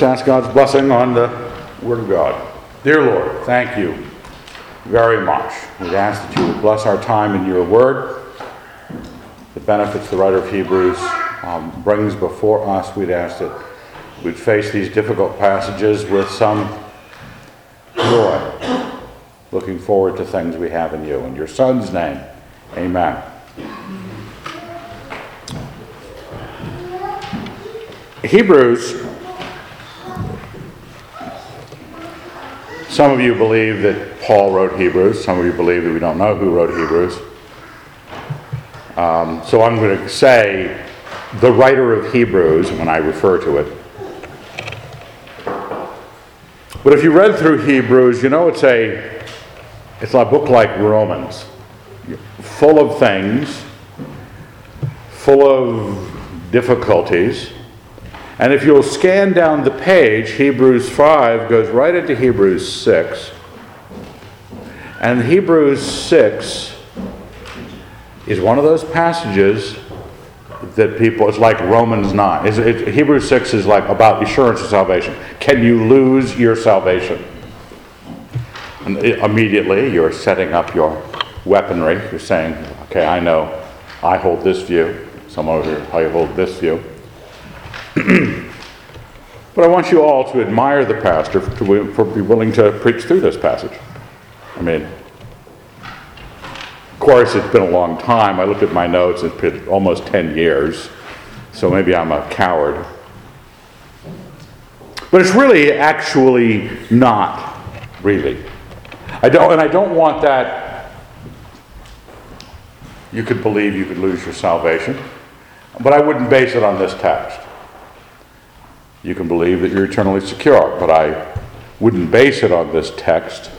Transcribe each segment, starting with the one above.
let's ask God's blessing on the Word of God. Dear Lord, thank you very much. We ask that you would bless our time in your Word. The benefits the writer of Hebrews um, brings before us, we'd ask that we'd face these difficult passages with some joy, looking forward to things we have in you. In your Son's name, amen. Hebrews, some of you believe that Paul wrote Hebrews, some of you believe that we don't know who wrote Hebrews. Um, so I'm going to say the writer of Hebrews when I refer to it. But if you read through Hebrews, you know it's a it's a book like Romans, full of things, full of difficulties. And if you'll scan down the page, Hebrews 5 goes right into Hebrews 6. And Hebrews 6 is one of those passages that people, it's like Romans 9. It's, it, Hebrews 6 is like about assurance of salvation. Can you lose your salvation? And immediately you're setting up your weaponry. You're saying, okay, I know I hold this view. Some over here, I hold this view. but I want you all to admire the pastor for, for be willing to preach through this passage. I mean, of course, it's been a long time. I looked at my notes, it's been almost 10 years, so maybe I'm a coward. But it's really actually not, really. I don't, and I don't want that. You could believe you could lose your salvation, but I wouldn't base it on this text. You can believe that you're eternally secure, but I wouldn't base it on this text.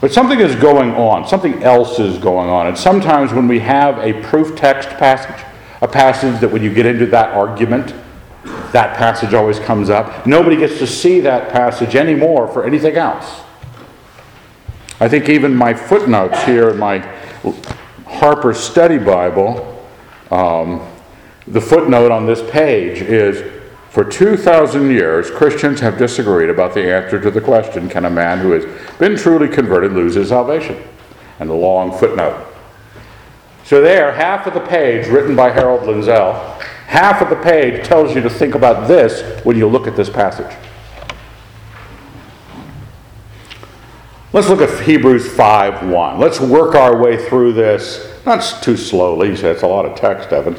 But something is going on, something else is going on. And sometimes when we have a proof text passage, a passage that when you get into that argument, that passage always comes up, nobody gets to see that passage anymore for anything else. I think even my footnotes here in my Harper Study Bible um, the footnote on this page is For 2,000 years, Christians have disagreed about the answer to the question Can a man who has been truly converted lose his salvation? And a long footnote. So, there, half of the page written by Harold Lindsell, half of the page tells you to think about this when you look at this passage. Let's look at Hebrews 5:1. Let's work our way through this, not too slowly. It's a lot of text, Evan.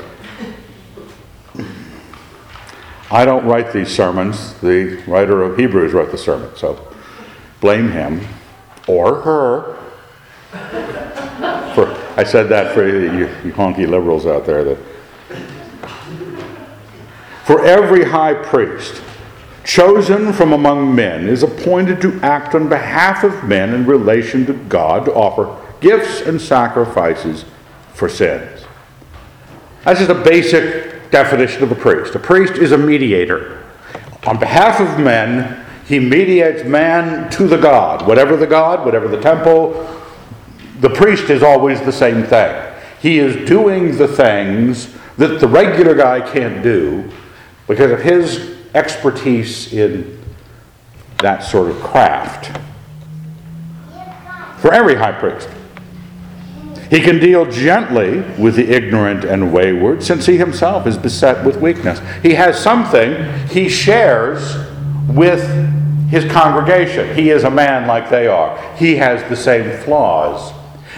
I don't write these sermons. The writer of Hebrews wrote the sermon, so blame him or her. For I said that for you, you honky liberals out there that for every high priest chosen from among men is appointed to act on behalf of men in relation to God to offer gifts and sacrifices for sins. That's just a basic definition of a priest. A priest is a mediator. On behalf of men, he mediates man to the God. Whatever the God, whatever the temple, the priest is always the same thing. He is doing the things that the regular guy can't do because of his expertise in that sort of craft. For every high priest. He can deal gently with the ignorant and wayward, since he himself is beset with weakness. He has something he shares with his congregation. He is a man like they are, he has the same flaws.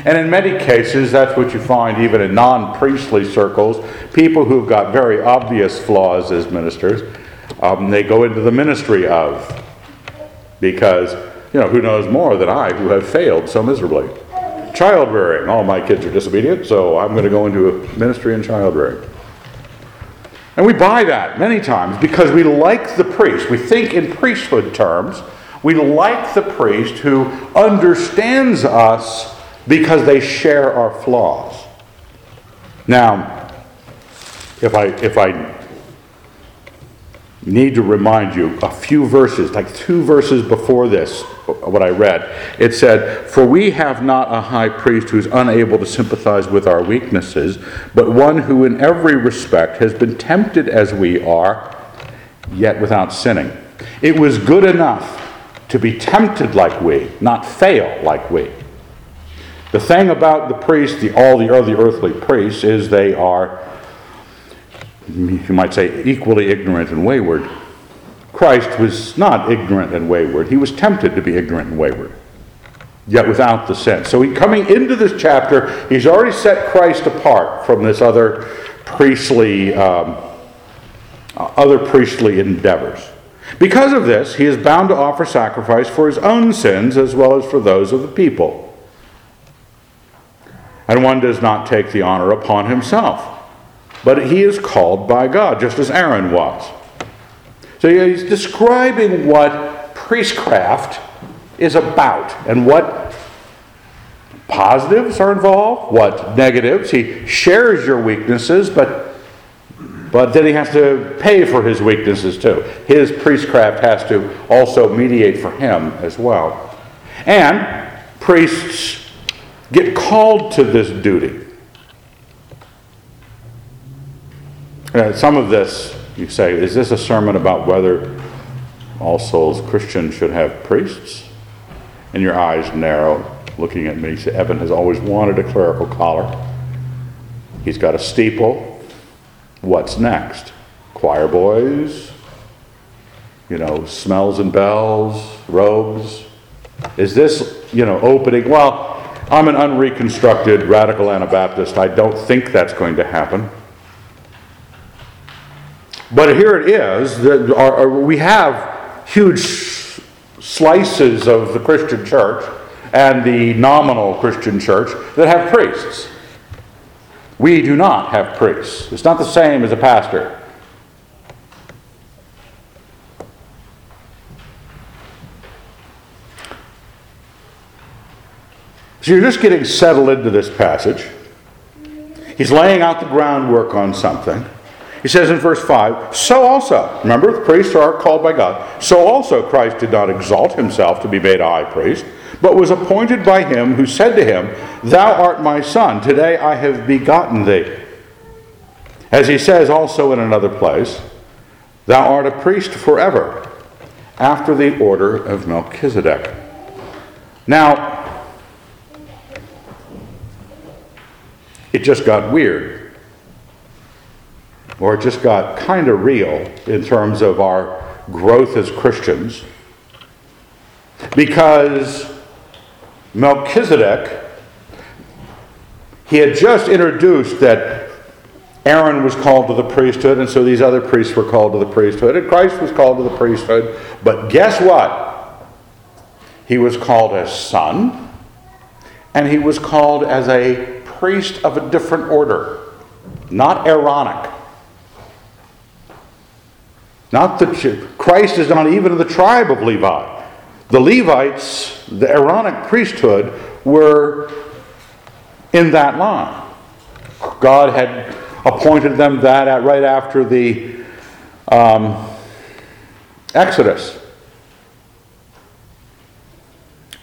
And in many cases, that's what you find even in non priestly circles. People who've got very obvious flaws as ministers, um, they go into the ministry of. Because, you know, who knows more than I who have failed so miserably? Child rearing. All my kids are disobedient, so I'm going to go into a ministry in child rearing. And we buy that many times because we like the priest. We think in priesthood terms. We like the priest who understands us because they share our flaws. Now, if I if I need to remind you a few verses, like two verses before this, what I read. It said, For we have not a high priest who is unable to sympathize with our weaknesses, but one who in every respect has been tempted as we are, yet without sinning. It was good enough to be tempted like we, not fail like we. The thing about the priests, the, all the other earthly priests, is they are you might say, equally ignorant and wayward. Christ was not ignorant and wayward. He was tempted to be ignorant and wayward, yet without the sin. So, he, coming into this chapter, he's already set Christ apart from this other priestly, um, other priestly endeavors. Because of this, he is bound to offer sacrifice for his own sins as well as for those of the people. And one does not take the honor upon himself but he is called by God, just as Aaron was. So he's describing what priestcraft is about and what positives are involved, what negatives. He shares your weaknesses, but but then he has to pay for his weaknesses too. His priestcraft has to also mediate for him as well. And priests get called to this duty. Uh, some of this, you say, is this a sermon about whether all souls Christians should have priests? And your eyes narrow, looking at me. Say, Evan has always wanted a clerical collar. He's got a steeple. What's next? Choir boys? You know, smells and bells, robes? Is this, you know, opening? Well, I'm an unreconstructed radical Anabaptist. I don't think that's going to happen. But here it is that our, we have huge slices of the Christian church and the nominal Christian church that have priests. We do not have priests. It's not the same as a pastor. So you're just getting settled into this passage. He's laying out the groundwork on something. He says in verse 5 So also, remember, the priests are called by God. So also Christ did not exalt himself to be made a high priest, but was appointed by him who said to him, Thou art my son, today I have begotten thee. As he says also in another place, Thou art a priest forever, after the order of Melchizedek. Now, it just got weird or it just got kind of real in terms of our growth as Christians because Melchizedek, he had just introduced that Aaron was called to the priesthood, and so these other priests were called to the priesthood, and Christ was called to the priesthood. But guess what? He was called as son, and he was called as a priest of a different order, not Aaronic. Not the Christ is not even of the tribe of Levi. The Levites, the Aaronic priesthood, were in that line. God had appointed them that at, right after the um, Exodus.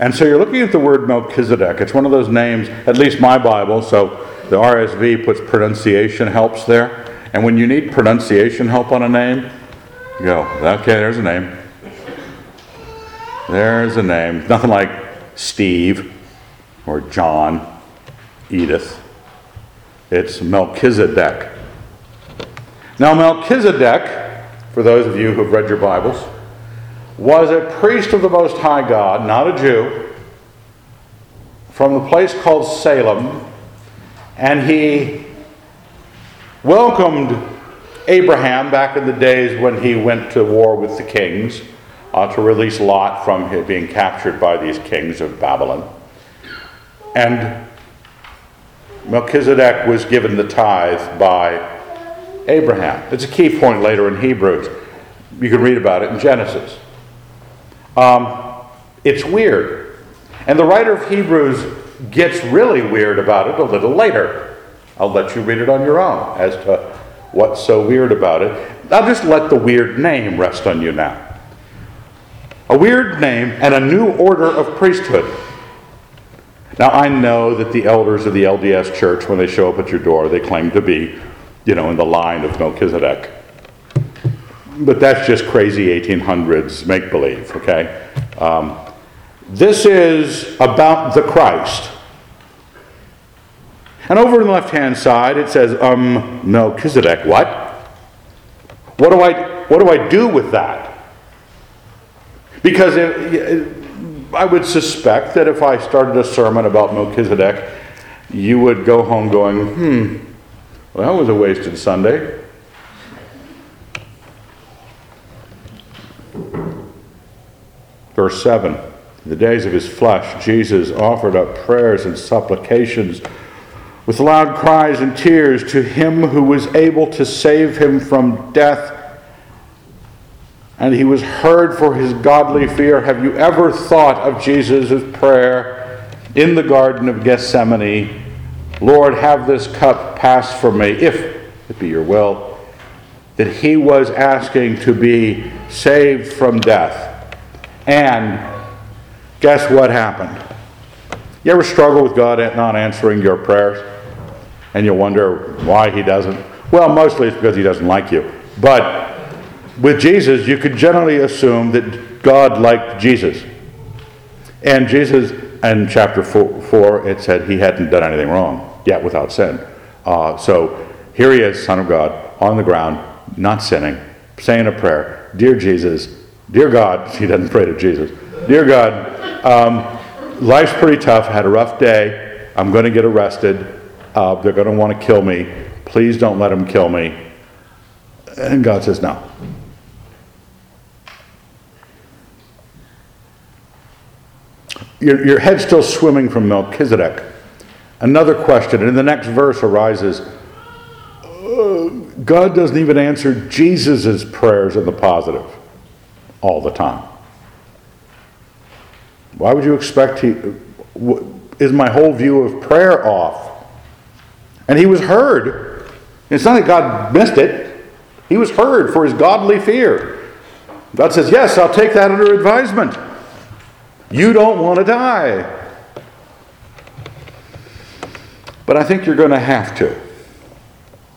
And so you're looking at the word Melchizedek. It's one of those names, at least my Bible, so the RSV puts pronunciation helps there. And when you need pronunciation help on a name, go, okay, there's a name. There's a name. Nothing like Steve or John, Edith. It's Melchizedek. Now, Melchizedek, for those of you who've read your Bibles, was a priest of the Most High God, not a Jew, from the place called Salem, and he welcomed Abraham, back in the days when he went to war with the kings uh, to release Lot from being captured by these kings of Babylon. And Melchizedek was given the tithe by Abraham. It's a key point later in Hebrews. You can read about it in Genesis. Um, it's weird. And the writer of Hebrews gets really weird about it a little later. I'll let you read it on your own as to What's so weird about it? I'll just let the weird name rest on you now. A weird name and a new order of priesthood. Now, I know that the elders of the LDS church, when they show up at your door, they claim to be, you know, in the line of Melchizedek. But that's just crazy 1800s make believe, okay? Um, this is about the Christ. And over on the left hand side, it says, um, Melchizedek. What? What do I, what do, I do with that? Because it, it, I would suspect that if I started a sermon about Melchizedek, you would go home going, hmm, well, that was a wasted Sunday. Verse 7 In the days of his flesh, Jesus offered up prayers and supplications with loud cries and tears to him who was able to save him from death. And he was heard for his godly fear. Have you ever thought of Jesus' prayer in the Garden of Gethsemane? Lord, have this cup pass from me, if it be your will. That he was asking to be saved from death. And guess what happened? You ever struggle with God not answering your prayers? And you wonder why he doesn't? Well, mostly it's because he doesn't like you. But with Jesus, you could generally assume that God liked Jesus. And Jesus, in chapter 4, four it said he hadn't done anything wrong, yet without sin. Uh, so here he is, Son of God, on the ground, not sinning, saying a prayer Dear Jesus, Dear God, he doesn't pray to Jesus, Dear God, um, life's pretty tough, had a rough day, I'm going to get arrested, uh, they're going to want to kill me, please don't let them kill me. And God says, No. Your, your head's still swimming from Melchizedek. Another question, and in the next verse arises uh, God doesn't even answer Jesus' prayers in the positive all the time. Why would you expect he. Is my whole view of prayer off? And he was heard. It's not that God missed it, he was heard for his godly fear. God says, Yes, I'll take that under advisement. You don't want to die. But I think you're going to have to.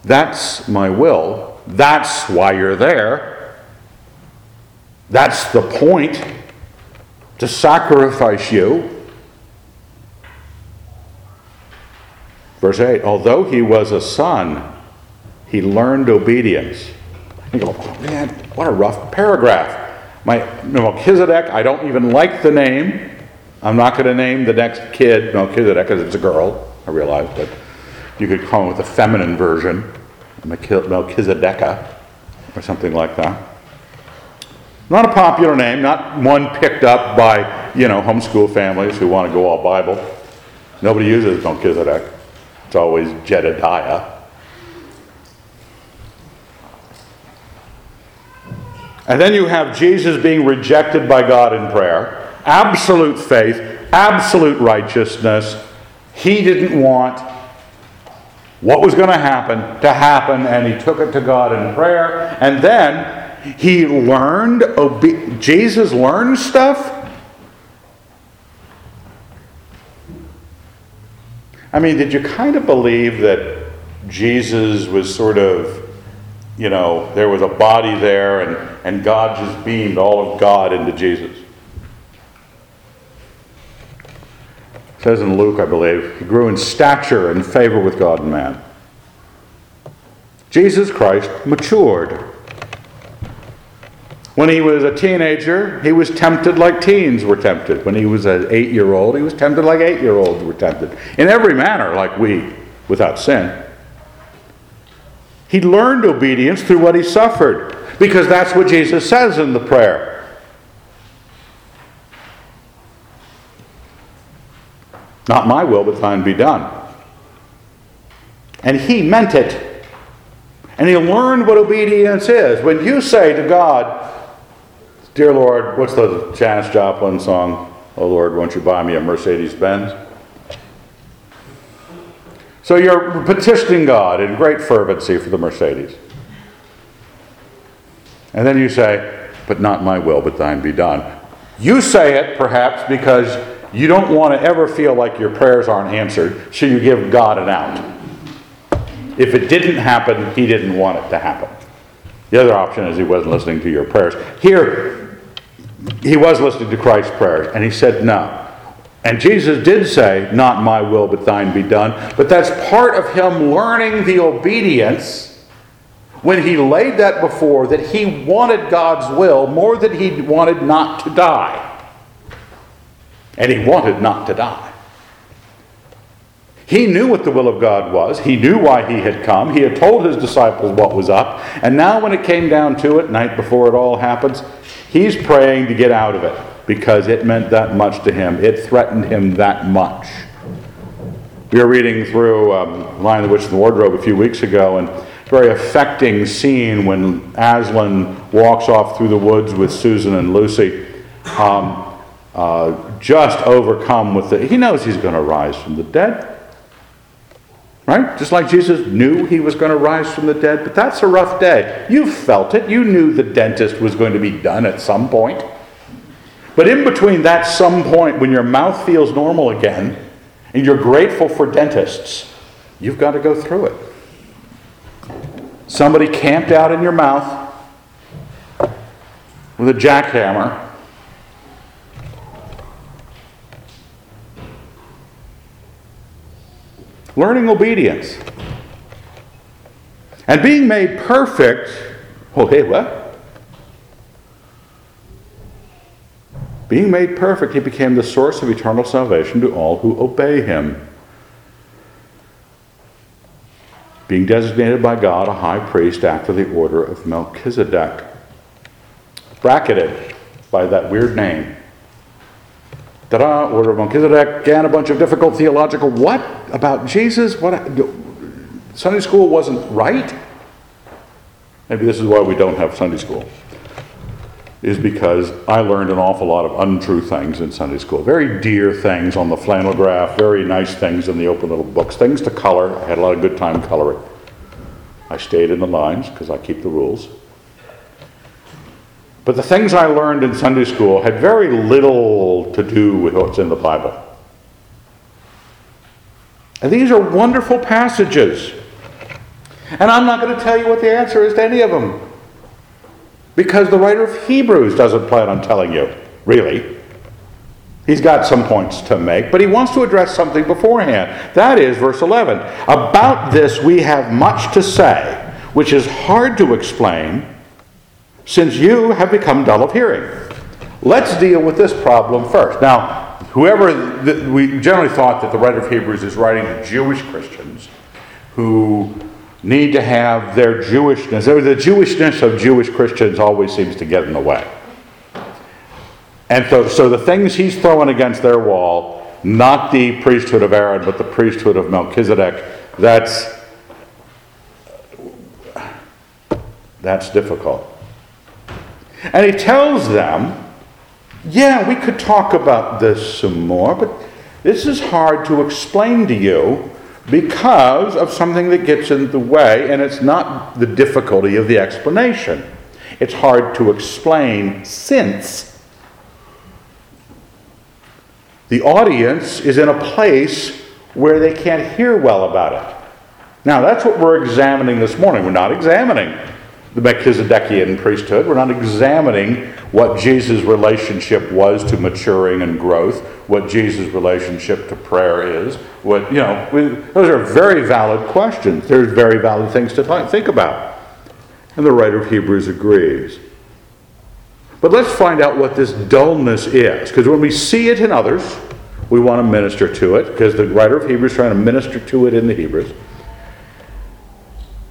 That's my will. That's why you're there. That's the point to sacrifice you. Verse 8 Although he was a son, he learned obedience. You go, oh man, what a rough paragraph. My Melchizedek, I don't even like the name. I'm not going to name the next kid Melchizedek because it's a girl, I realize, but you could call it with a feminine version, Melchizedeka, or something like that. Not a popular name, not one picked up by, you know, homeschool families who want to go all Bible. Nobody uses Melchizedek. It's always Jedediah. And then you have Jesus being rejected by God in prayer. Absolute faith, absolute righteousness. He didn't want what was going to happen to happen, and he took it to God in prayer. And then he learned, obe- Jesus learned stuff. I mean, did you kind of believe that Jesus was sort of you know, there was a body there and, and God just beamed all of God into Jesus. It says in Luke, I believe, he grew in stature and favor with God and man. Jesus Christ matured. When he was a teenager, he was tempted like teens were tempted. When he was an eight year old, he was tempted like eight year olds were tempted. In every manner, like we, without sin. He learned obedience through what he suffered, because that's what Jesus says in the prayer. Not my will, but thine be done. And he meant it. And he learned what obedience is. When you say to God, Dear Lord, what's the Janis Joplin song? Oh Lord, won't you buy me a Mercedes Benz? So you're petitioning God in great fervency for the Mercedes. And then you say, But not my will, but thine be done. You say it perhaps because you don't want to ever feel like your prayers aren't answered, so you give God an out. If it didn't happen, he didn't want it to happen. The other option is he wasn't listening to your prayers. Here, he was listening to Christ's prayers, and he said no. And Jesus did say, Not my will, but thine be done. But that's part of him learning the obedience when he laid that before that he wanted God's will more than he wanted not to die. And he wanted not to die. He knew what the will of God was. He knew why he had come. He had told his disciples what was up. And now, when it came down to it, night before it all happens, he's praying to get out of it because it meant that much to him. It threatened him that much. We were reading through um, Lion, the Witch, and the Wardrobe a few weeks ago, and very affecting scene when Aslan walks off through the woods with Susan and Lucy. Um, uh, just overcome with the. He knows he's going to rise from the dead. Right? Just like Jesus knew he was going to rise from the dead, but that's a rough day. You felt it. You knew the dentist was going to be done at some point. But in between that some point when your mouth feels normal again and you're grateful for dentists, you've got to go through it. Somebody camped out in your mouth with a jackhammer learning obedience. And being made perfect, oh, hey, what? Being made perfect, he became the source of eternal salvation to all who obey him. Being designated by God a high priest after the order of Melchizedek. Bracketed by that weird name ta-da, order of Melchizedek, and a bunch of difficult theological what about Jesus? What Sunday school wasn't right? Maybe this is why we don't have Sunday school. Is because I learned an awful lot of untrue things in Sunday school. Very dear things on the flannel graph, very nice things in the open little books, things to color. I had a lot of good time coloring. I stayed in the lines because I keep the rules. But the things I learned in Sunday school had very little to do with what's in the Bible. And these are wonderful passages. And I'm not going to tell you what the answer is to any of them. Because the writer of Hebrews doesn't plan on telling you, really. He's got some points to make, but he wants to address something beforehand. That is verse 11. About this we have much to say, which is hard to explain since you have become dull of hearing. Let's deal with this problem first. Now, whoever, we generally thought that the writer of Hebrews is writing to Jewish Christians who need to have their Jewishness, the Jewishness of Jewish Christians always seems to get in the way. And so, so the things he's throwing against their wall, not the priesthood of Aaron, but the priesthood of Melchizedek, that's, that's difficult. And he tells them, yeah, we could talk about this some more, but this is hard to explain to you because of something that gets in the way, and it's not the difficulty of the explanation. It's hard to explain since the audience is in a place where they can't hear well about it. Now, that's what we're examining this morning. We're not examining the Melchizedekian priesthood. We're not examining what Jesus' relationship was to maturing and growth, what Jesus' relationship to prayer is. What you know, we, those are very valid questions. There's very valid things to th- think about, and the writer of Hebrews agrees. But let's find out what this dullness is, because when we see it in others, we want to minister to it, because the writer of Hebrews is trying to minister to it in the Hebrews.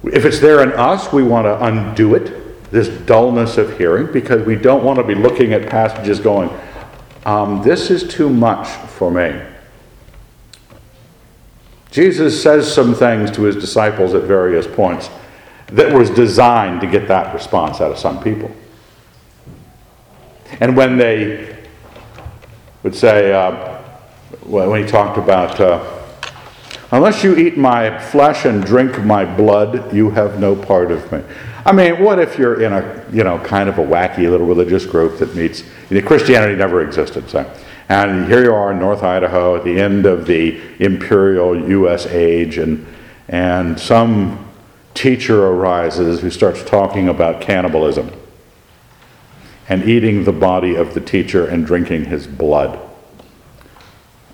If it's there in us, we want to undo it, this dullness of hearing, because we don't want to be looking at passages going, um, this is too much for me. Jesus says some things to his disciples at various points that was designed to get that response out of some people. And when they would say, uh, when he talked about, uh, Unless you eat my flesh and drink my blood, you have no part of me. I mean, what if you're in a, you know, kind of a wacky little religious group that meets, you know, Christianity never existed, so. And here you are in North Idaho at the end of the imperial U.S. age, and, and some teacher arises who starts talking about cannibalism and eating the body of the teacher and drinking his blood.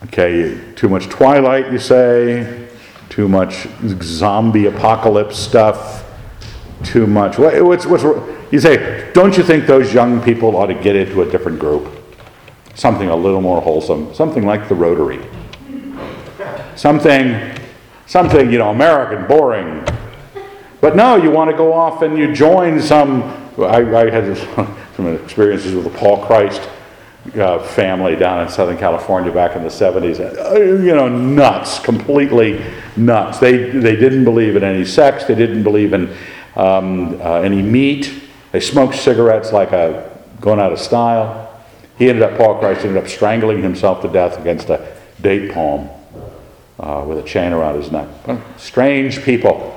Okay, too much Twilight, you say, too much zombie apocalypse stuff, too much. What's, what's, you say, don't you think those young people ought to get into a different group? Something a little more wholesome, something like the Rotary. Something, something, you know, American, boring. But no, you want to go off and you join some. I, I had some experiences with the Paul Christ uh, family down in Southern California back in the 70s. Uh, you know, nuts, completely nuts. They, they didn't believe in any sex, they didn't believe in um, uh, any meat. They smoked cigarettes like a going out of style. He ended up, Paul Christ ended up strangling himself to death against a date palm uh, with a chain around his neck. Strange people.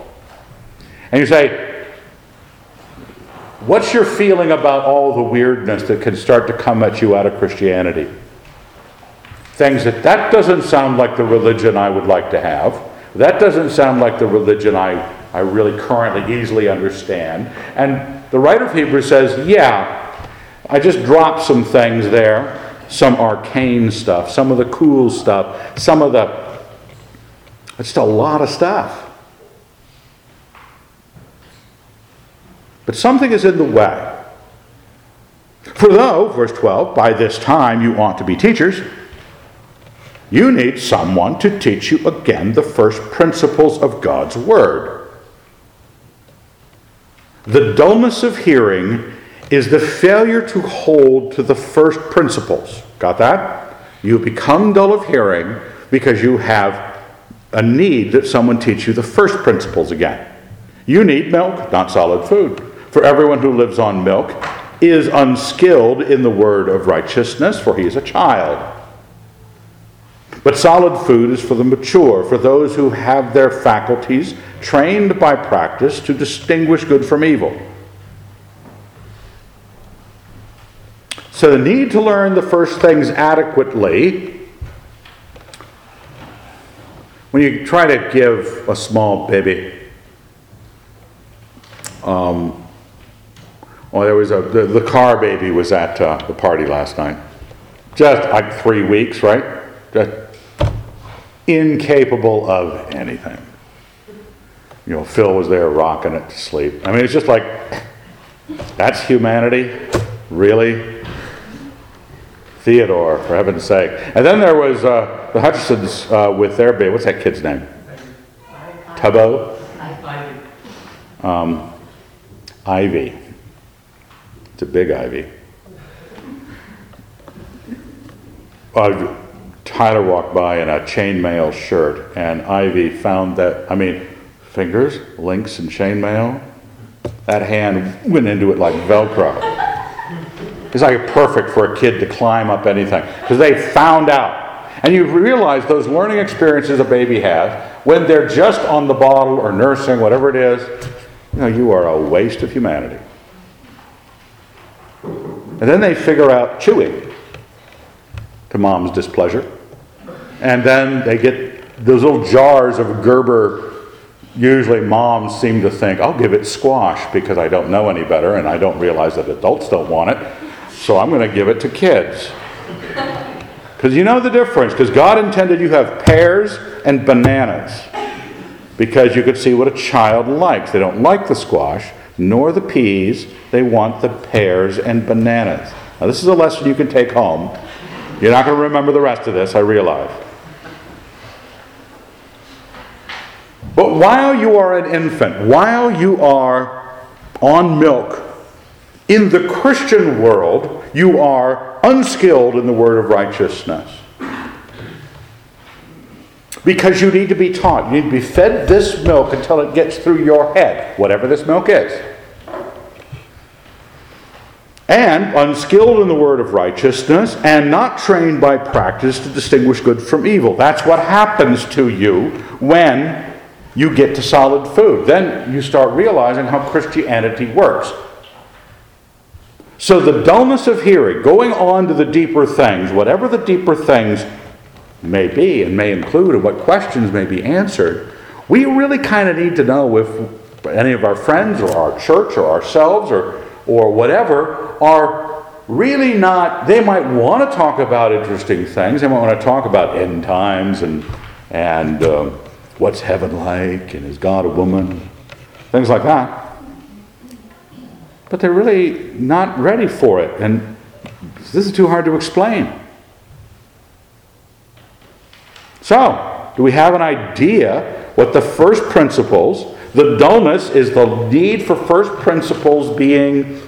And you say, What's your feeling about all the weirdness that can start to come at you out of Christianity? Things that that doesn't sound like the religion I would like to have. That doesn't sound like the religion I, I really currently easily understand. And the writer of Hebrews says, yeah, I just dropped some things there, some arcane stuff, some of the cool stuff, some of the, It's just a lot of stuff. But something is in the way. For though, verse 12, by this time you ought to be teachers, you need someone to teach you again the first principles of God's Word. The dullness of hearing is the failure to hold to the first principles. Got that? You become dull of hearing because you have a need that someone teach you the first principles again. You need milk, not solid food. For everyone who lives on milk is unskilled in the word of righteousness, for he is a child. But solid food is for the mature, for those who have their faculties trained by practice to distinguish good from evil. So, the need to learn the first things adequately, when you try to give a small baby um, well, there was a the, the car baby was at uh, the party last night. Just like three weeks, right? Just incapable of anything. You know, Phil was there rocking it to sleep. I mean, it's just like that's humanity, really. Theodore, for heaven's sake. And then there was uh, the Hutchisons uh, with their baby. What's that kid's name? Tubbo? Um, Ivy. A big ivy. Tyler walked by in a chainmail shirt, and Ivy found that, I mean, fingers, links, and chainmail. That hand went into it like Velcro. It's like perfect for a kid to climb up anything because they found out. And you realize those learning experiences a baby has when they're just on the bottle or nursing, whatever it is, you know, you are a waste of humanity. And then they figure out chewing to mom's displeasure. And then they get those little jars of Gerber. Usually, moms seem to think, I'll give it squash because I don't know any better and I don't realize that adults don't want it. So I'm going to give it to kids. Because you know the difference, because God intended you have pears and bananas because you could see what a child likes. They don't like the squash, nor the peas. They want the pears and bananas. Now, this is a lesson you can take home. You're not going to remember the rest of this, I realize. But while you are an infant, while you are on milk, in the Christian world, you are unskilled in the word of righteousness. Because you need to be taught. You need to be fed this milk until it gets through your head, whatever this milk is. And unskilled in the word of righteousness, and not trained by practice to distinguish good from evil. That's what happens to you when you get to solid food. Then you start realizing how Christianity works. So, the dullness of hearing, going on to the deeper things, whatever the deeper things may be and may include, and what questions may be answered, we really kind of need to know if any of our friends or our church or ourselves or, or whatever are really not, they might want to talk about interesting things. They might want to talk about end times and, and um, what's heaven like and is God a woman, things like that but they're really not ready for it. And this is too hard to explain. So, do we have an idea what the first principles, the dullness is the need for first principles being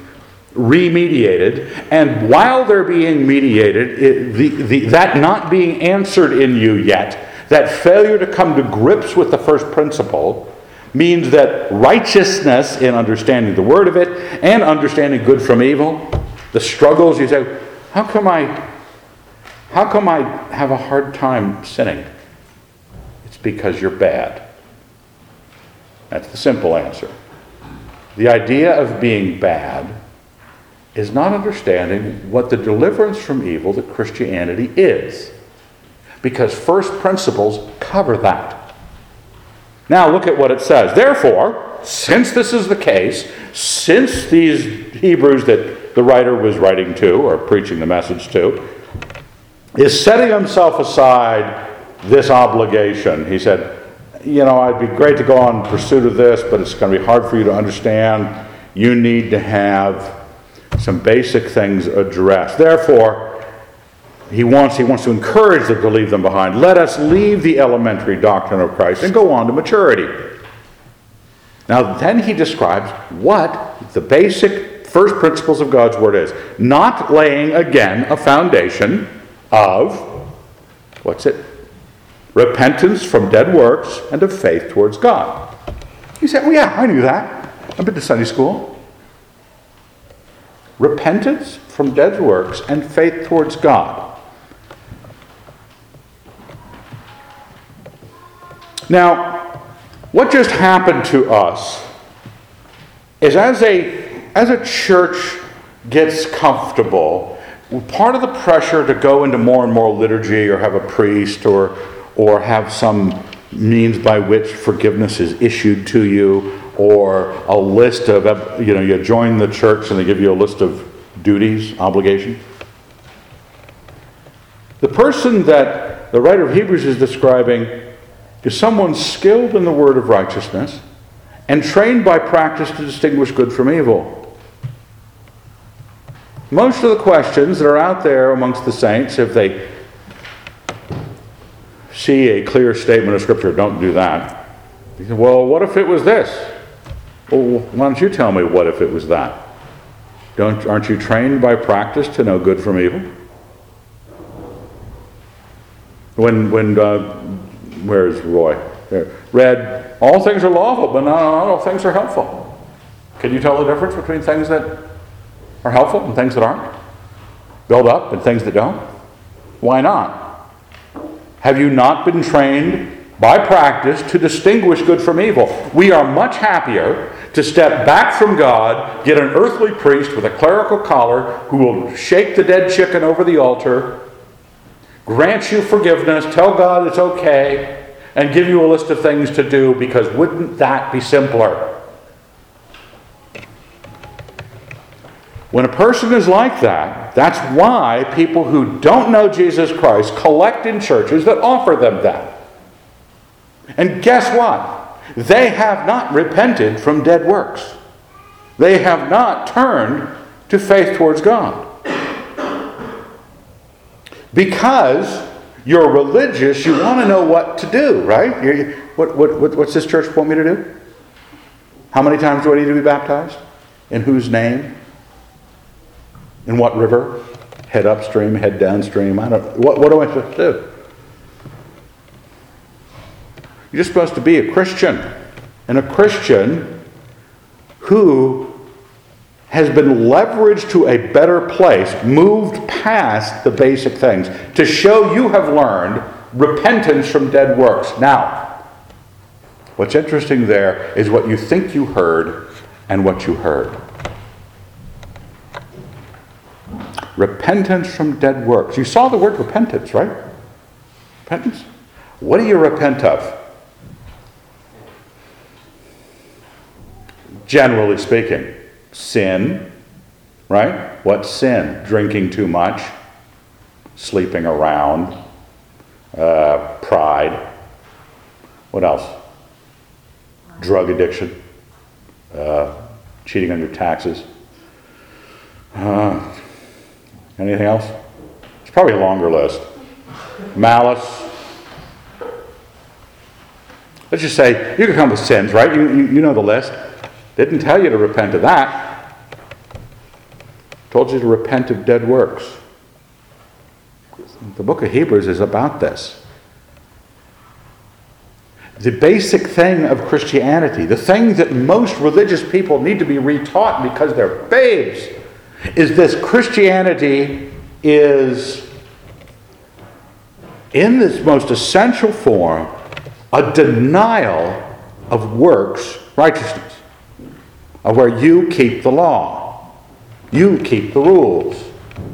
remediated, and while they're being mediated, it, the, the, that not being answered in you yet, that failure to come to grips with the first principle, means that righteousness in understanding the word of it and understanding good from evil, the struggles you say, how come I how come I have a hard time sinning? It's because you're bad. That's the simple answer. The idea of being bad is not understanding what the deliverance from evil that Christianity is. Because first principles cover that. Now look at what it says. Therefore, since this is the case, since these Hebrews that the writer was writing to or preaching the message to is setting himself aside this obligation, he said, You know, I'd be great to go on pursuit of this, but it's going to be hard for you to understand. You need to have some basic things addressed. Therefore, he wants, he wants to encourage them to leave them behind. Let us leave the elementary doctrine of Christ and go on to maturity. Now, then he describes what the basic first principles of God's Word is. Not laying, again, a foundation of, what's it? Repentance from dead works and of faith towards God. He said, Well, yeah, I knew that. I've been to Sunday school. Repentance from dead works and faith towards God. Now, what just happened to us is as a, as a church gets comfortable, part of the pressure to go into more and more liturgy or have a priest or, or have some means by which forgiveness is issued to you or a list of, you know, you join the church and they give you a list of duties, obligations. The person that the writer of Hebrews is describing is someone skilled in the word of righteousness and trained by practice to distinguish good from evil. Most of the questions that are out there amongst the saints, if they see a clear statement of Scripture, don't do that. Say, well, what if it was this? Well, why don't you tell me what if it was that? Don't, aren't you trained by practice to know good from evil? When, when uh, where's Roy? There. Read, all things are lawful, but not all things are helpful. Can you tell the difference between things that are helpful and things that aren't? Build up and things that don't? Why not? Have you not been trained by practice to distinguish good from evil? We are much happier to step back from God, get an earthly priest with a clerical collar who will shake the dead chicken over the altar grant you forgiveness, tell God it's okay, and give you a list of things to do because wouldn't that be simpler? When a person is like that, that's why people who don't know Jesus Christ collect in churches that offer them that. And guess what? They have not repented from dead works. They have not turned to faith towards God. Because you're religious, you want to know what to do, right? What, what, what, what's this church want me to do? How many times do I need to be baptized? In whose name? In what river? Head upstream, head downstream. I don't. What, what am I supposed to do? You're supposed to be a Christian, and a Christian who has been leveraged to a better place, moved past the basic things to show you have learned repentance from dead works. Now, What's interesting there is what you think you heard and what you heard. Repentance from dead works. You saw the word repentance, right? Repentance? What do you repent of? Generally speaking, sin, right? What sin? Drinking too much, sleeping around, uh, pride. What else? Drug addiction, uh, cheating on your taxes. Uh, anything else? It's probably a longer list. Malice. Let's just say you can come with sins, right? You, you, you know the list. Didn't tell you to repent of that. Told you to repent of dead works. The book of Hebrews is about this. The basic thing of Christianity, the thing that most religious people need to be retaught because they're babes, is this Christianity is, in this most essential form, a denial of works righteousness, of where you keep the law, you keep the rules,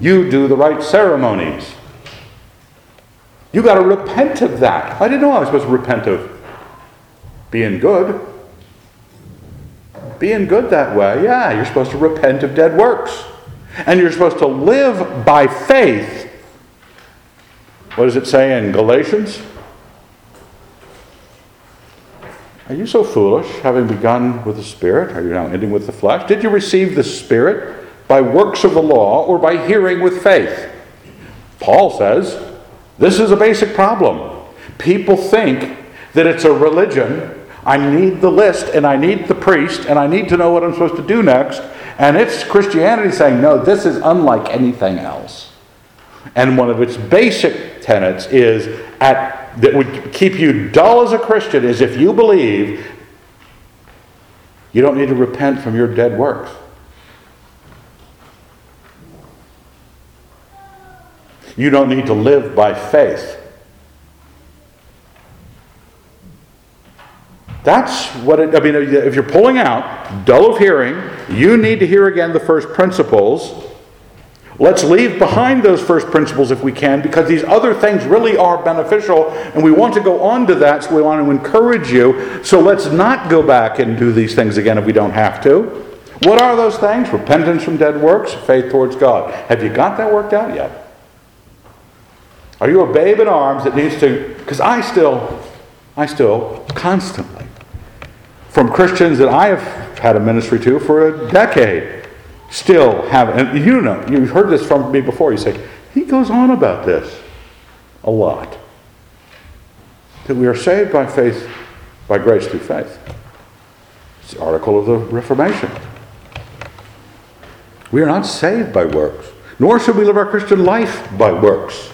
you do the right ceremonies. You got to repent of that. I didn't know I was supposed to repent of being good. Being good that way, yeah, you're supposed to repent of dead works. And you're supposed to live by faith. What does it say in Galatians? Are you so foolish, having begun with the Spirit? Are you now ending with the flesh? Did you receive the Spirit by works of the law or by hearing with faith? Paul says this is a basic problem. People think that it's a religion. I need the list and I need the priest and I need to know what I'm supposed to do next. And it's Christianity saying, no, this is unlike anything else. And one of its basic tenets is at that would keep you dull as a Christian is if you believe you don't need to repent from your dead works. You don't need to live by faith. That's what it, I mean, if you're pulling out, dull of hearing, you need to hear again the first principles. Let's leave behind those first principles if we can, because these other things really are beneficial, and we want to go on to that, so we want to encourage you. So let's not go back and do these things again if we don't have to. What are those things? Repentance from dead works, faith towards God. Have you got that worked out yet? Are you a babe in arms that needs to? Because I still, I still constantly from Christians that I have had a ministry to for a decade still have, and you know, you've heard this from me before. You say, he goes on about this a lot. That we are saved by faith, by grace through faith. It's the article of the Reformation. We are not saved by works, nor should we live our Christian life by works.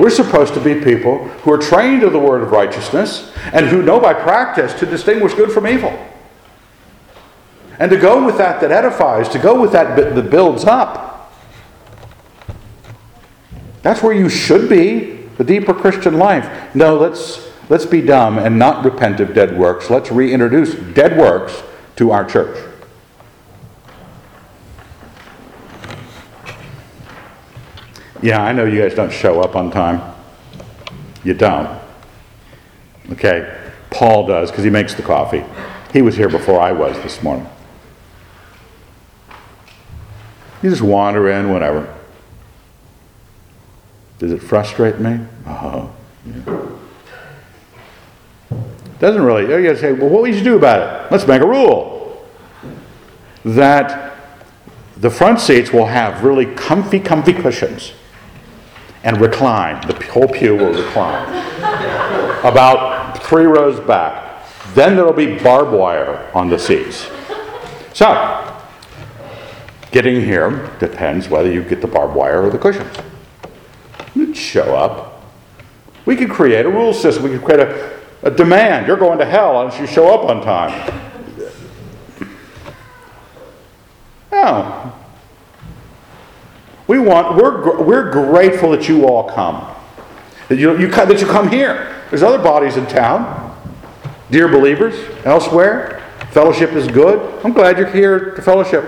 We're supposed to be people who are trained in the word of righteousness and who know by practice to distinguish good from evil. And to go with that that edifies, to go with that that builds up. That's where you should be, the deeper Christian life. No, let's, let's be dumb and not repent of dead works. Let's reintroduce dead works to our church. Yeah, I know you guys don't show up on time. You don't. Okay, Paul does because he makes the coffee. He was here before I was this morning. You just wander in, whatever. Does it frustrate me? Oh, yeah. Doesn't really. You gotta say, well, what would you do about it? Let's make a rule that the front seats will have really comfy, comfy cushions and recline. The whole pew will recline. About three rows back. Then there'll be barbed wire on the seats. So, getting here depends whether you get the barbed wire or the cushions. You'd show up. We could create a rule system. We could create a, a demand. You're going to hell unless you show up on time. No, we want, we're, we're grateful that you all come. That you, you, that you come here. There's other bodies in town. Dear believers, elsewhere, fellowship is good. I'm glad you're here to fellowship.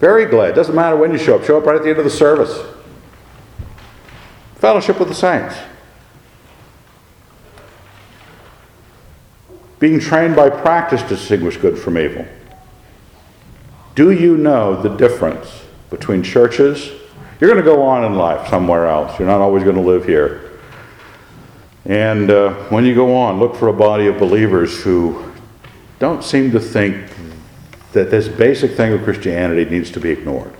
Very glad. Doesn't matter when you show up. Show up right at the end of the service. Fellowship with the saints. Being trained by practice to distinguish good from evil. Do you know the difference between churches? You're going to go on in life somewhere else. You're not always going to live here. And uh, when you go on, look for a body of believers who don't seem to think that this basic thing of Christianity needs to be ignored.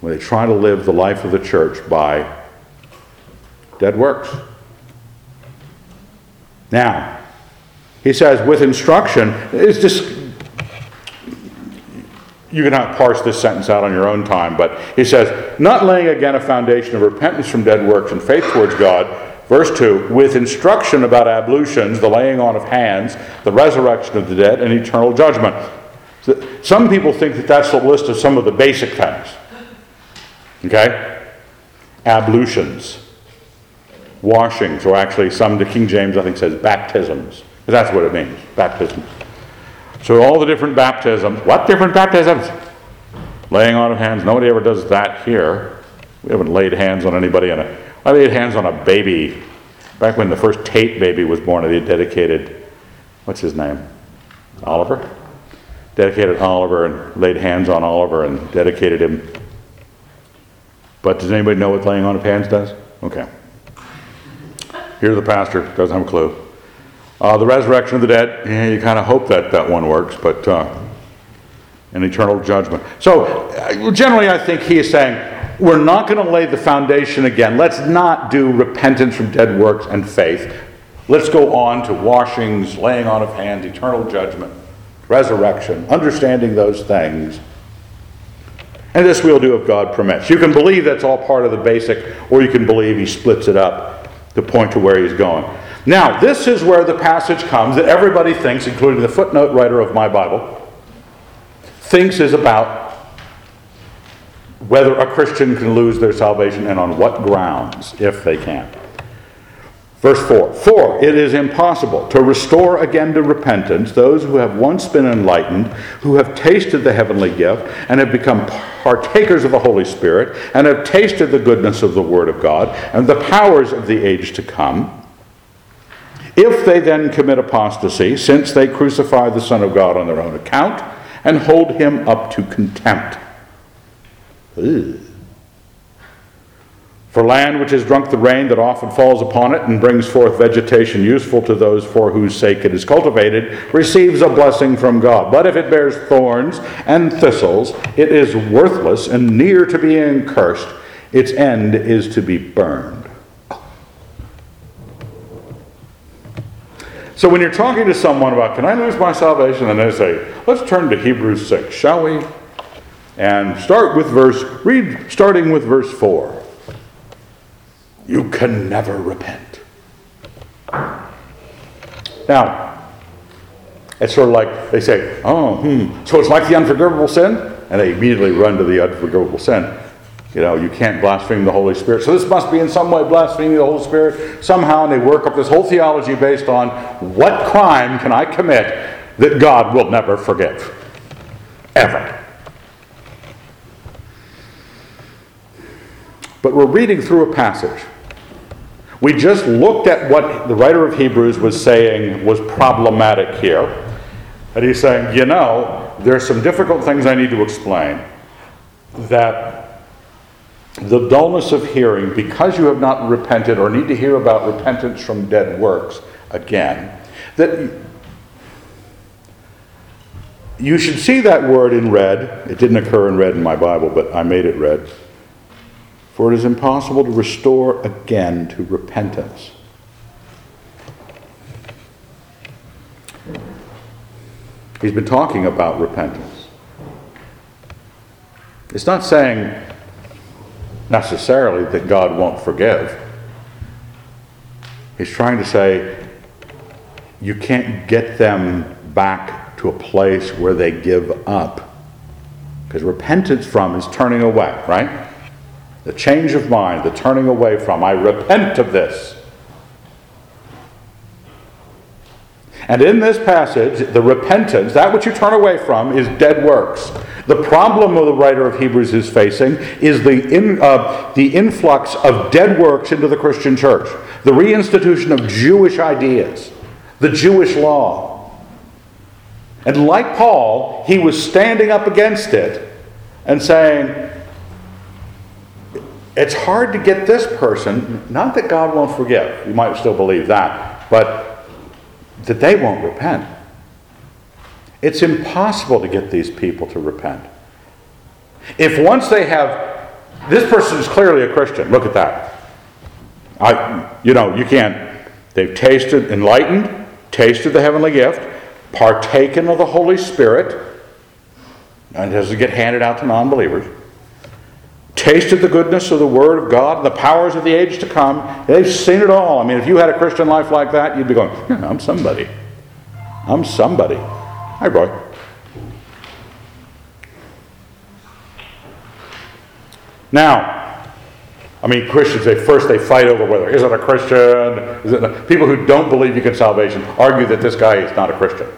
When they try to live the life of the church by dead works. Now, he says, with instruction, it's just, you can parse this sentence out on your own time, but he says, not laying again a foundation of repentance from dead works and faith towards God. Verse 2 with instruction about ablutions, the laying on of hands, the resurrection of the dead, and eternal judgment. Some people think that that's the list of some of the basic things. Okay? Ablutions, washings, or actually, some, the King James, I think, says baptisms. That's what it means baptism. So, all the different baptisms. What different baptisms? Laying on of hands. Nobody ever does that here. We haven't laid hands on anybody. In a, I laid hands on a baby. Back when the first Tate baby was born, they dedicated, what's his name? Oliver? dedicated Oliver and laid hands on Oliver and dedicated him. But does anybody know what laying on of hands does? Okay. Here's the pastor, doesn't have a clue. Uh, the resurrection of the dead, yeah, you kind of hope that that one works, but uh, an eternal judgment. So, uh, generally, I think he is saying, we're not going to lay the foundation again. Let's not do repentance from dead works and faith. Let's go on to washings, laying on of hands, eternal judgment resurrection, understanding those things. And this we'll do if God permits. You can believe that's all part of the basic, or you can believe he splits it up to point to where he's going. Now, this is where the passage comes that everybody thinks, including the footnote writer of my Bible, thinks is about whether a Christian can lose their salvation and on what grounds, if they can. Verse 4 For it is impossible to restore again to repentance those who have once been enlightened, who have tasted the heavenly gift, and have become partakers of the Holy Spirit, and have tasted the goodness of the Word of God, and the powers of the age to come. If they then commit apostasy, since they crucify the Son of God on their own account, and hold him up to contempt. Ugh. For land which has drunk the rain that often falls upon it and brings forth vegetation useful to those for whose sake it is cultivated receives a blessing from God. But if it bears thorns and thistles, it is worthless and near to being cursed. Its end is to be burned. So when you're talking to someone about, can I lose my salvation? And they say, let's turn to Hebrews 6, shall we? And start with verse, read starting with verse 4 you can never repent. Now, it's sort of like they say, oh, hmm, so it's like the unforgivable sin? And they immediately run to the unforgivable sin. You know, you can't blaspheme the Holy Spirit. So this must be in some way blaspheming the Holy Spirit somehow, and they work up this whole theology based on what crime can I commit that God will never forgive? Ever. But we're reading through a passage we just looked at what the writer of Hebrews was saying was problematic here. And he's saying, you know, there's some difficult things I need to explain. That the dullness of hearing, because you have not repented or need to hear about repentance from dead works again, that you should see that word in red. It didn't occur in red in my Bible, but I made it red for it is impossible to restore again to repentance. He's been talking about repentance. It's not saying necessarily that God won't forgive. He's trying to say you can't get them back to a place where they give up. Because repentance from is turning away, right? the change of mind, the turning away from, I repent of this. And in this passage, the repentance, that which you turn away from, is dead works. The problem of the writer of Hebrews is facing is the, in, uh, the influx of dead works into the Christian church, the reinstitution of Jewish ideas, the Jewish law. And like Paul, he was standing up against it and saying, it's hard to get this person, not that God won't forgive, you might still believe that, but that they won't repent. It's impossible to get these people to repent. If once they have, this person is clearly a Christian, look at that. I, you know, you can't, they've tasted, enlightened, tasted the heavenly gift, partaken of the Holy Spirit, and doesn't get handed out to non believers tasted the goodness of the Word of God and the powers of the age to come. They've seen it all. I mean, if you had a Christian life like that, you'd be going, yeah, I'm somebody. I'm somebody. Hi, Roy. Now, I mean, Christians, they first they fight over whether is it a Christian? Is it people who don't believe you can salvation argue that this guy is not a Christian.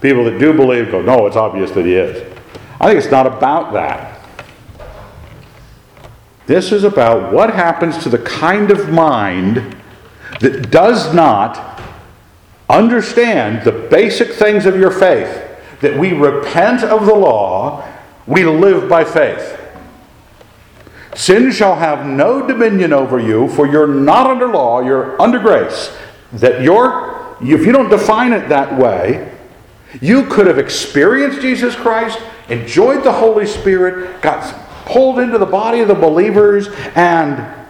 People that do believe go, no, it's obvious that he is. I think it's not about that. This is about what happens to the kind of mind that does not understand the basic things of your faith. That we repent of the law, we live by faith. Sin shall have no dominion over you, for you're not under law, you're under grace. That you're, if you don't define it that way, you could have experienced Jesus Christ, enjoyed the Holy Spirit, got pulled into the body of the believers and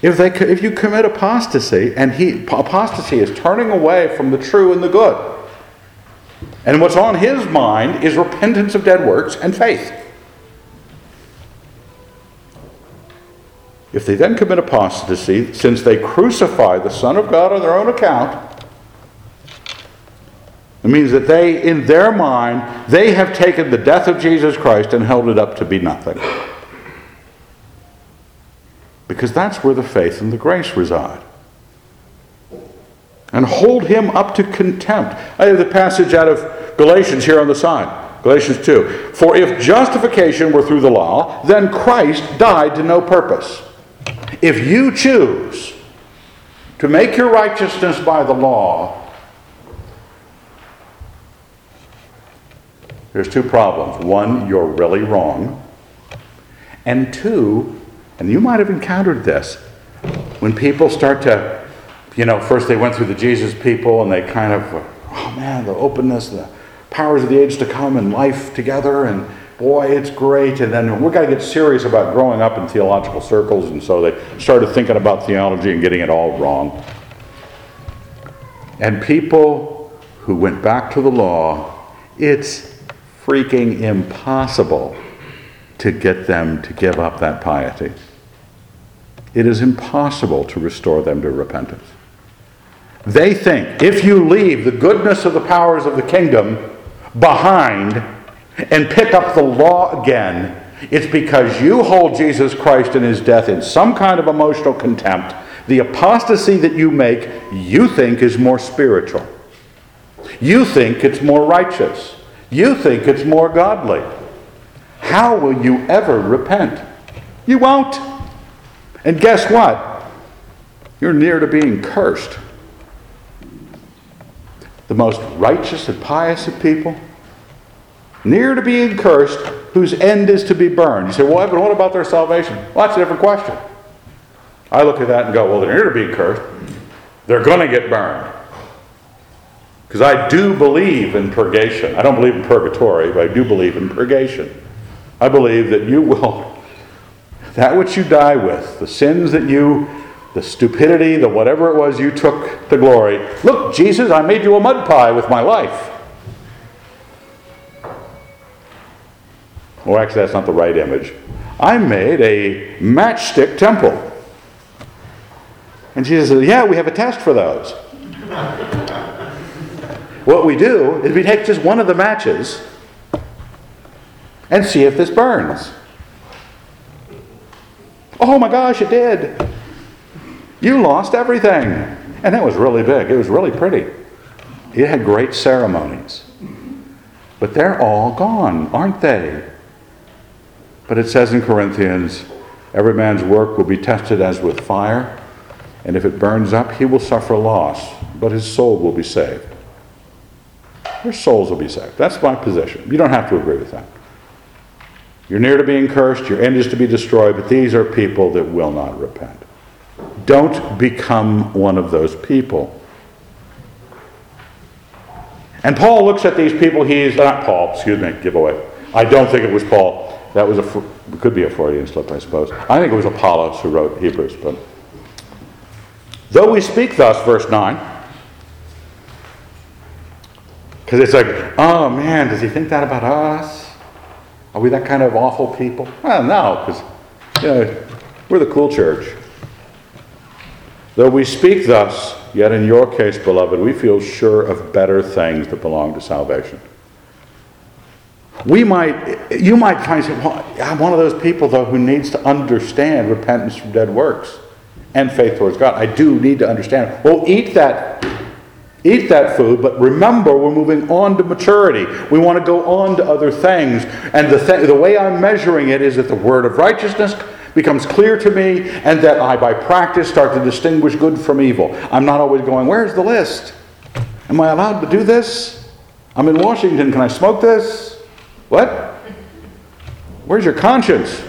if, they, if you commit apostasy, and he, apostasy is turning away from the true and the good, and what's on his mind is repentance of dead works and faith. If they then commit apostasy, since they crucify the Son of God on their own account, it means that they, in their mind, they have taken the death of Jesus Christ and held it up to be nothing. Because that's where the faith and the grace reside. And hold him up to contempt. I have the passage out of Galatians here on the side. Galatians 2. For if justification were through the law, then Christ died to no purpose. If you choose to make your righteousness by the law, There's two problems. One, you're really wrong. And two, and you might have encountered this, when people start to, you know, first they went through the Jesus people and they kind of, oh man, the openness, the powers of the age to come and life together, and boy, it's great. And then we've got to get serious about growing up in theological circles, and so they started thinking about theology and getting it all wrong. And people who went back to the law, it's freaking impossible to get them to give up that piety. It is impossible to restore them to repentance. They think if you leave the goodness of the powers of the kingdom behind and pick up the law again, it's because you hold Jesus Christ and his death in some kind of emotional contempt. The apostasy that you make, you think is more spiritual. You think it's more righteous. You think it's more godly. How will you ever repent? You won't. And guess what? You're near to being cursed. The most righteous and pious of people, near to being cursed, whose end is to be burned. You say, well, but what about their salvation? Well, that's a different question. I look at that and go, well, they're near to being cursed. They're going to get burned. Because I do believe in purgation. I don't believe in purgatory, but I do believe in purgation. I believe that you will, that which you die with, the sins that you, the stupidity, the whatever it was you took to glory. Look, Jesus, I made you a mud pie with my life. Well, actually, that's not the right image. I made a matchstick temple. And Jesus said, Yeah, we have a test for those. What we do is we take just one of the matches and see if this burns. Oh my gosh, it did. You lost everything. And that was really big. It was really pretty. It had great ceremonies. But they're all gone, aren't they? But it says in Corinthians, every man's work will be tested as with fire, and if it burns up, he will suffer loss, but his soul will be saved. Their souls will be saved. That's my position. You don't have to agree with that. You're near to being cursed, your end is to be destroyed, but these are people that will not repent. Don't become one of those people. And Paul looks at these people, he's uh, not Paul, excuse me, giveaway. I don't think it was Paul. That was a, could be a Freudian slip, I suppose. I think it was Apollos who wrote Hebrews. But though we speak thus, verse 9, because it's like, oh man, does he think that about us? Are we that kind of awful people? Well, no, because you know, we're the cool church. Though we speak thus, yet in your case, beloved, we feel sure of better things that belong to salvation. We might, you might find, well, I'm one of those people, though, who needs to understand repentance from dead works and faith towards God. I do need to understand. Well, eat that, eat that food, but remember, we're moving on to maturity. We want to go on to other things. And the, th- the way I'm measuring it is that the word of righteousness becomes clear to me, and that I, by practice, start to distinguish good from evil. I'm not always going, Where's the list? Am I allowed to do this? I'm in Washington. Can I smoke this? What? Where's your conscience?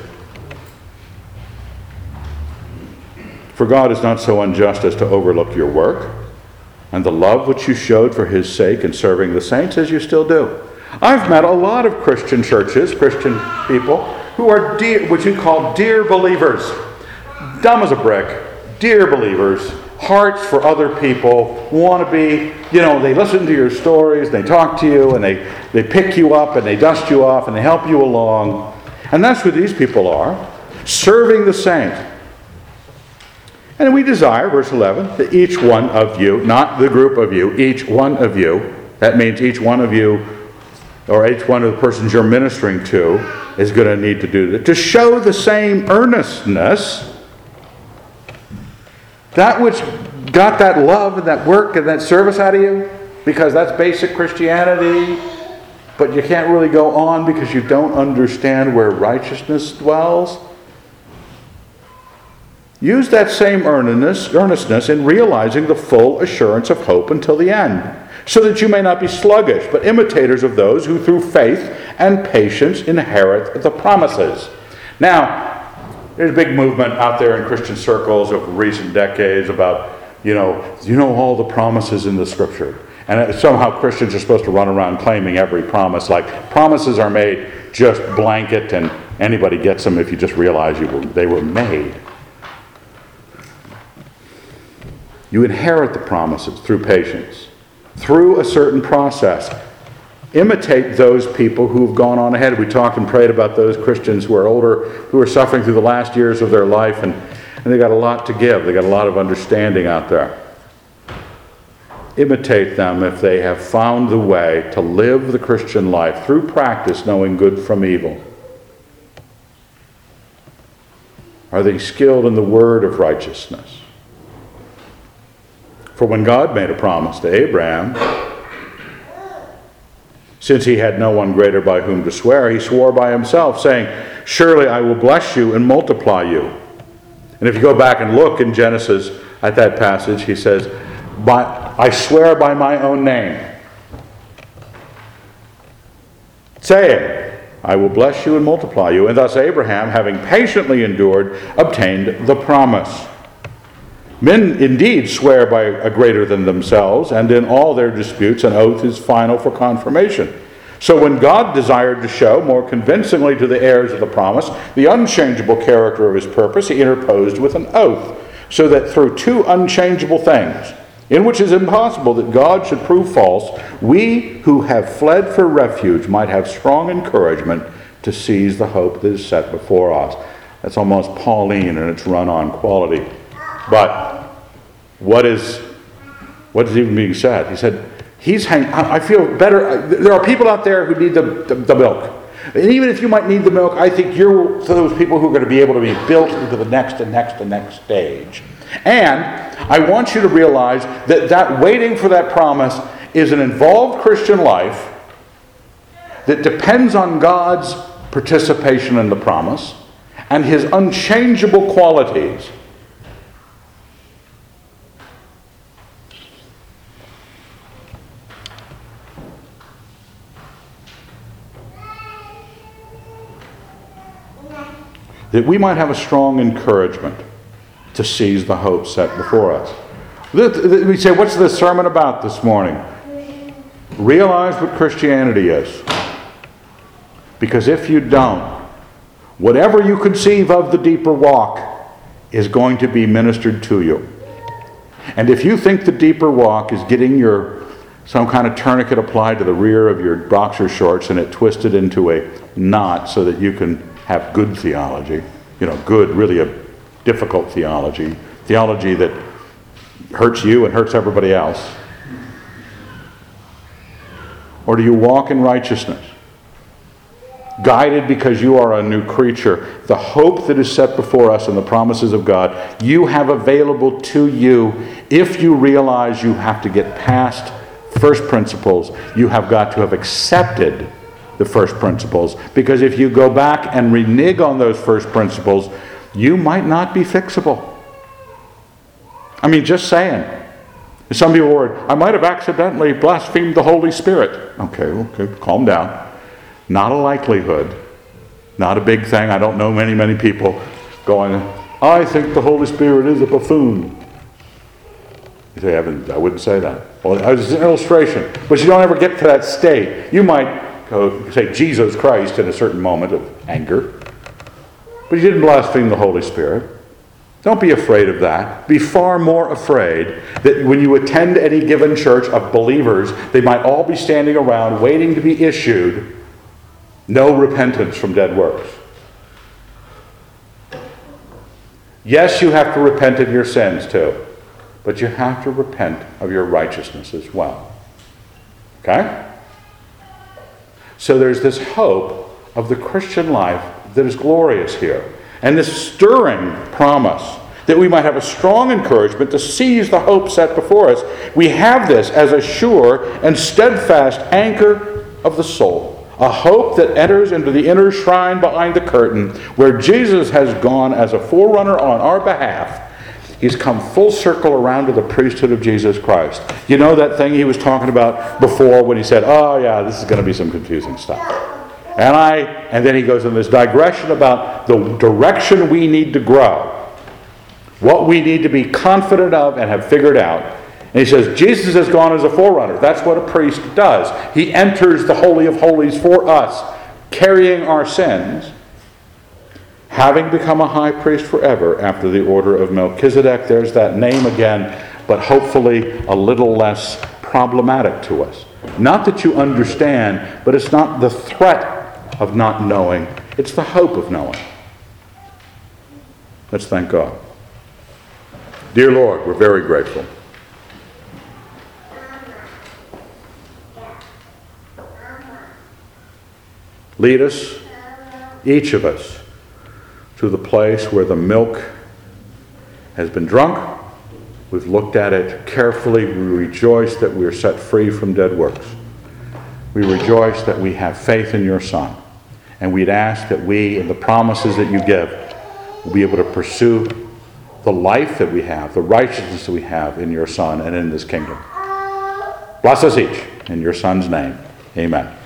For God is not so unjust as to overlook your work and the love which you showed for his sake in serving the saints as you still do. I've met a lot of Christian churches, Christian people, who are dear, what you call dear believers, dumb as a brick, dear believers, hearts for other people, want to be, you know, they listen to your stories, they talk to you, and they, they pick you up and they dust you off and they help you along. And that's who these people are serving the saint. And we desire, verse 11, that each one of you, not the group of you, each one of you, that means each one of you, or each one of the persons you're ministering to, is going to need to do that. To show the same earnestness, that which got that love and that work and that service out of you, because that's basic Christianity, but you can't really go on because you don't understand where righteousness dwells. Use that same earnestness, in realizing the full assurance of hope until the end so that you may not be sluggish, but imitators of those who through faith and patience inherit the promises. Now, there's a big movement out there in Christian circles of recent decades about, you know, you know all the promises in the scripture. And somehow Christians are supposed to run around claiming every promise, like promises are made just blanket and anybody gets them if you just realize you were, they were made. You inherit the promises through patience through a certain process. Imitate those people who've gone on ahead. We talked and prayed about those Christians who are older, who are suffering through the last years of their life, and, and they got a lot to give. They got a lot of understanding out there. Imitate them if they have found the way to live the Christian life through practice, knowing good from evil. Are they skilled in the word of righteousness? For when God made a promise to Abraham, since he had no one greater by whom to swear, he swore by himself, saying, Surely I will bless you and multiply you. And if you go back and look in Genesis at that passage, he says, "But I swear by my own name, saying, I will bless you and multiply you. And thus Abraham, having patiently endured, obtained the promise. Men indeed swear by a greater than themselves, and in all their disputes, an oath is final for confirmation. So when God desired to show more convincingly to the heirs of the promise the unchangeable character of his purpose, he interposed with an oath, so that through two unchangeable things, in which it is impossible that God should prove false, we who have fled for refuge might have strong encouragement to seize the hope that is set before us. That's almost Pauline in its run on quality. But what is what is even being said? He said, He's hang- I feel better. There are people out there who need the, the, the milk. And even if you might need the milk, I think you're those people who are going to be able to be built into the next and next and next stage. And I want you to realize that that waiting for that promise is an involved Christian life that depends on God's participation in the promise and his unchangeable qualities. That we might have a strong encouragement to seize the hope set before us. We say, What's this sermon about this morning? Realize what Christianity is. Because if you don't, whatever you conceive of the deeper walk is going to be ministered to you. And if you think the deeper walk is getting your some kind of tourniquet applied to the rear of your boxer shorts and it twisted into a knot so that you can have good theology, you know, good, really a difficult theology, theology that hurts you and hurts everybody else? Or do you walk in righteousness? guided because you are a new creature. The hope that is set before us and the promises of God, you have available to you if you realize you have to get past first principles. You have got to have accepted the first principles because if you go back and renege on those first principles, you might not be fixable. I mean, just saying. Some people were, I might have accidentally blasphemed the Holy Spirit. Okay, okay, calm down. Not a likelihood, not a big thing. I don't know many, many people going, I think the Holy Spirit is a buffoon. You say, I wouldn't say that. Well, it's an illustration, but you don't ever get to that state. You might say Jesus Christ in a certain moment of anger, but you didn't blaspheme the Holy Spirit. Don't be afraid of that. Be far more afraid that when you attend any given church of believers, they might all be standing around waiting to be issued no repentance from dead works. Yes, you have to repent of your sins too, but you have to repent of your righteousness as well. Okay? So there's this hope of the Christian life that is glorious here, and this stirring promise that we might have a strong encouragement to seize the hope set before us. We have this as a sure and steadfast anchor of the soul a hope that enters into the inner shrine behind the curtain, where Jesus has gone as a forerunner on our behalf. He's come full circle around to the priesthood of Jesus Christ. You know that thing he was talking about before when he said, Oh, yeah, this is going to be some confusing stuff. And I, and then he goes in this digression about the direction we need to grow, what we need to be confident of and have figured out. And he says, Jesus has gone as a forerunner. That's what a priest does. He enters the Holy of Holies for us, carrying our sins, having become a high priest forever after the order of Melchizedek. There's that name again, but hopefully a little less problematic to us. Not that you understand, but it's not the threat of not knowing, it's the hope of knowing. Let's thank God. Dear Lord, we're very grateful. Lead us, each of us, to the place where the milk has been drunk. We've looked at it carefully. We rejoice that we are set free from dead works. We rejoice that we have faith in your Son. And we'd ask that we, in the promises that you give, will be able to pursue the life that we have, the righteousness that we have in your Son and in this kingdom. Bless us each in your Son's name. Amen.